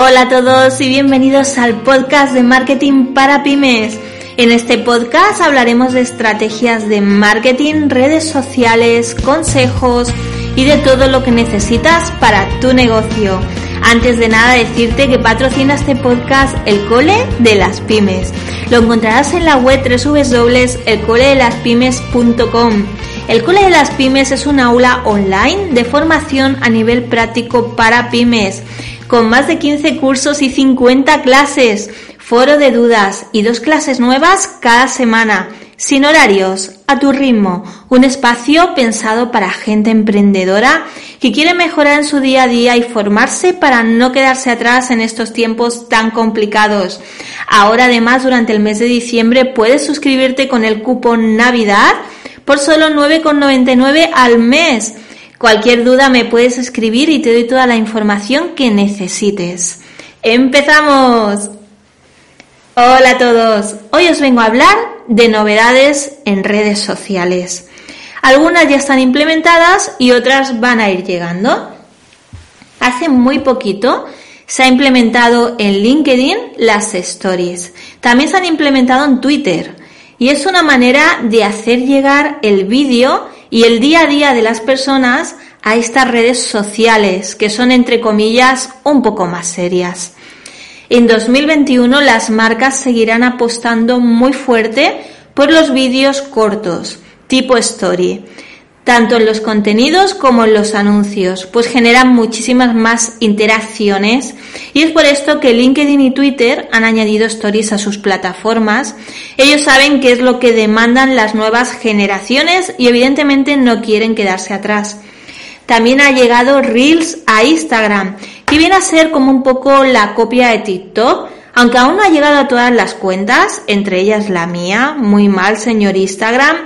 Hola a todos y bienvenidos al podcast de marketing para pymes. En este podcast hablaremos de estrategias de marketing, redes sociales, consejos, y de todo lo que necesitas para tu negocio. Antes de nada decirte que patrocina este podcast El Cole de las Pymes. Lo encontrarás en la web www.elcoledelaspymes.com. El Cole de las Pymes es una aula online de formación a nivel práctico para pymes, con más de 15 cursos y 50 clases, foro de dudas y dos clases nuevas cada semana sin horarios, a tu ritmo, un espacio pensado para gente emprendedora que quiere mejorar en su día a día y formarse para no quedarse atrás en estos tiempos tan complicados. Ahora además durante el mes de diciembre puedes suscribirte con el cupón Navidad por solo 9,99 al mes. Cualquier duda me puedes escribir y te doy toda la información que necesites. ¡Empezamos! Hola a todos, hoy os vengo a hablar de novedades en redes sociales. Algunas ya están implementadas y otras van a ir llegando. Hace muy poquito se ha implementado en LinkedIn las stories. También se han implementado en Twitter. Y es una manera de hacer llegar el vídeo y el día a día de las personas a estas redes sociales, que son entre comillas un poco más serias. En 2021 las marcas seguirán apostando muy fuerte por los vídeos cortos, tipo story, tanto en los contenidos como en los anuncios, pues generan muchísimas más interacciones y es por esto que LinkedIn y Twitter han añadido stories a sus plataformas. Ellos saben qué es lo que demandan las nuevas generaciones y evidentemente no quieren quedarse atrás. También ha llegado Reels a Instagram, que viene a ser como un poco la copia de TikTok, aunque aún no ha llegado a todas las cuentas, entre ellas la mía, muy mal señor Instagram.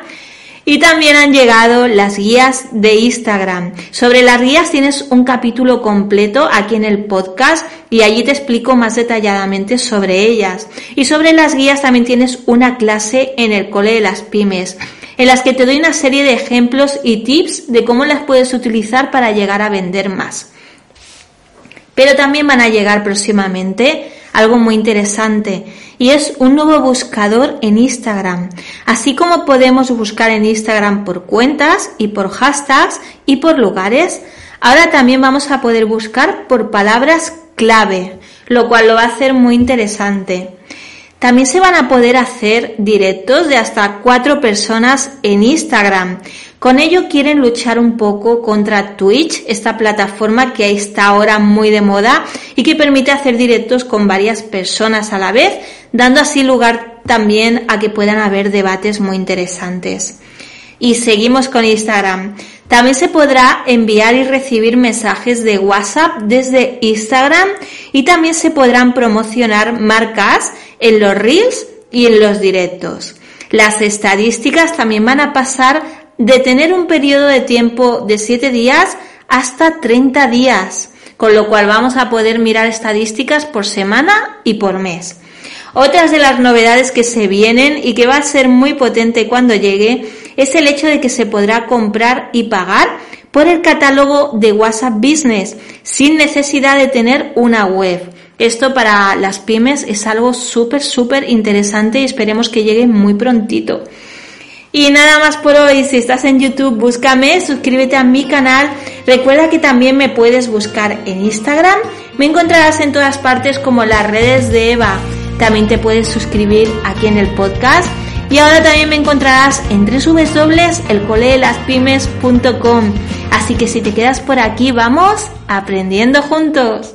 Y también han llegado las guías de Instagram. Sobre las guías tienes un capítulo completo aquí en el podcast y allí te explico más detalladamente sobre ellas. Y sobre las guías también tienes una clase en el cole de las pymes en las que te doy una serie de ejemplos y tips de cómo las puedes utilizar para llegar a vender más. Pero también van a llegar próximamente algo muy interesante y es un nuevo buscador en Instagram. Así como podemos buscar en Instagram por cuentas y por hashtags y por lugares, ahora también vamos a poder buscar por palabras clave, lo cual lo va a hacer muy interesante. También se van a poder hacer directos de hasta cuatro personas en Instagram. Con ello quieren luchar un poco contra Twitch, esta plataforma que está ahora muy de moda y que permite hacer directos con varias personas a la vez, dando así lugar también a que puedan haber debates muy interesantes. Y seguimos con Instagram. También se podrá enviar y recibir mensajes de WhatsApp desde Instagram y también se podrán promocionar marcas en los reels y en los directos. Las estadísticas también van a pasar de tener un periodo de tiempo de 7 días hasta 30 días, con lo cual vamos a poder mirar estadísticas por semana y por mes. Otras de las novedades que se vienen y que va a ser muy potente cuando llegue es el hecho de que se podrá comprar y pagar por el catálogo de WhatsApp Business sin necesidad de tener una web. Esto para las pymes es algo súper, súper interesante y esperemos que llegue muy prontito. Y nada más por hoy, si estás en YouTube, búscame, suscríbete a mi canal. Recuerda que también me puedes buscar en Instagram. Me encontrarás en todas partes como las redes de Eva. También te puedes suscribir aquí en el podcast. Y ahora también me encontrarás en www.elcoledelaspymes.com. Así que si te quedas por aquí, vamos aprendiendo juntos.